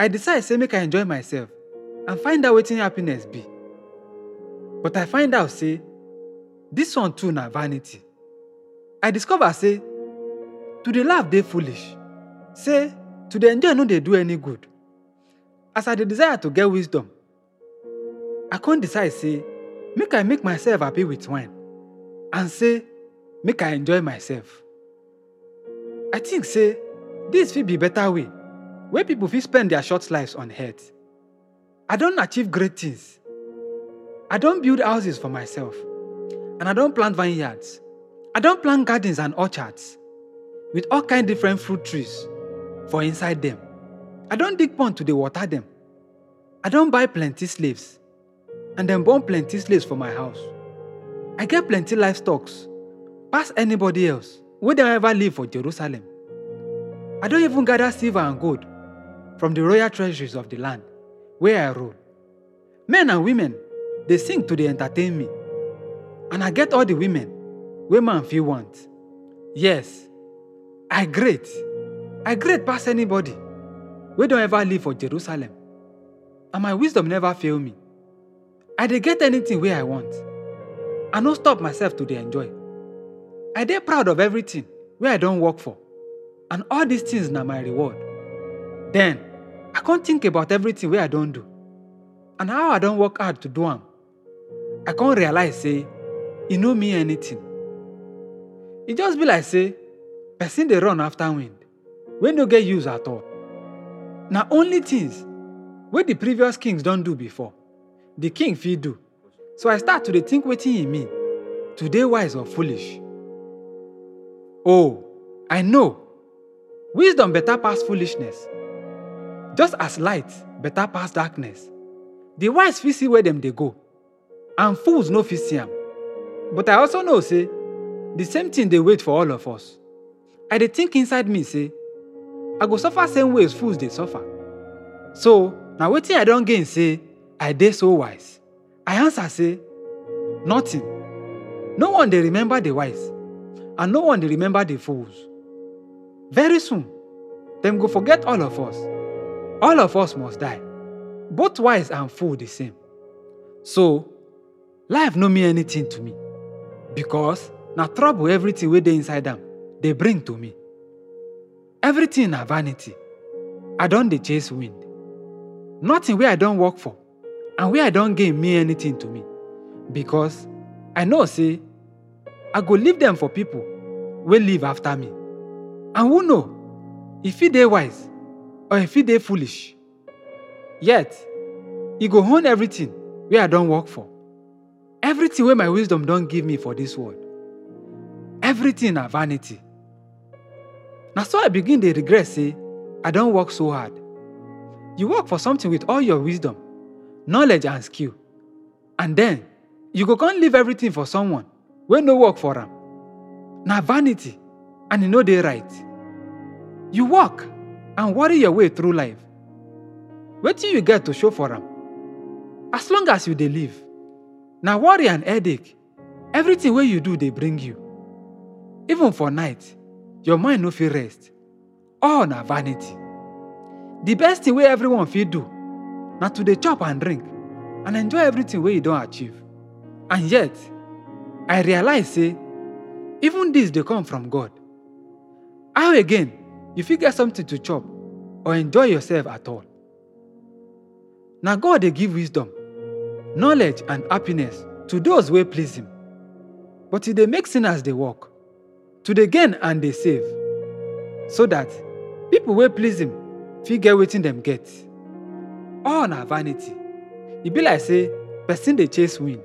I decide say make I enjoy myself and find out wetin happiness be. But I find out say this one too na vanity. I discover say to dey laugh dey foolish. Say to dey enjoy no dey do any good. As I dey desire to get wisdom, I come decide say make I make myself happy with wine and say make I enjoy myself. I think say this fit be better way wey people fit spend their short lives on earth. I don't achieve great things. I don't build houses for myself and I don't plant vineyards. I don't plant gardens and orchards with all kind different fruit trees for inside them. I don't dig pond to water them. I don't buy plenty slaves and dem born plenty slaves for my house. I get plenty livestocks pass anybody else wey don ever live for Jerusalem. I don't even gather silver and gold from the royal treasuries of the land where I rule. Men and women they sing to dey entertain me and I get all the women women fit want. Yes, I great. I great past anybody We don't ever live for Jerusalem and my wisdom never fail me. I dey get anything where I want. I no stop myself to dey enjoy. I dey proud of everything where I don work for and all these things na my reward. Then, I can't think about everything wey I don't do and how I don't work hard to do them. I can't realize say e no mean anything. E just be like say person dey run after wind when no get use at all. Now only things wey the previous kings don't do before the king fit do. So I start to think wetin e mean Today wise or foolish. Oh, I know. Wisdom better pass foolishness. Just as light better pass darkness. The wise fit see where dem dey go and fools no fit see am. But I also know say the same thing dey wait for all of us. I dey think inside me say I go suffer same way as fools dey suffer. So na wetin I don gain say I dey so wise. I answer say nothing. No one dey remember the wise and no one dey remember the fools. Very soon, dem go forget all of us. All of us must die. Both wise and fool the same. So, life no mean anything to me because na trouble everything wey dey inside am dey bring to me. Everything na vanity. I don dey chase wind. Nothing wey I don work for and wey I don gain mean anything to me because I know say I go leave dem for people wey live after me. And who know, e fit dey wise or e fit dey foolish. Yet, e go own everything wey I don work for. Everything wey my wisdom don give me for this world. Everything na vanity. Na so I begin dey regret say I don work so hard. You work for something with all your wisdom, knowledge and skill and then you go come leave everything for someone wey no work for am. Na vanity and e no dey right. You work and worry your way through life. Wetin you get to show for am? As long as you live, na worry and headache everything wey you do dey bring you. Even for night, your mind no fit rest. All na vanity. The best thing wey everyone fit do na to dey chop and drink and enjoy everything wey you don achieve. And yet, I realize say even this dey come from God. How again if you get something to chop or enjoy yourself at all? Now, God dey give wisdom, knowledge and happiness to those wey please him. But e dey make sinners they walk, to dey gain and they save so that people wey please him fit get wetin dem get. All na vanity. E be like say person dey chase wind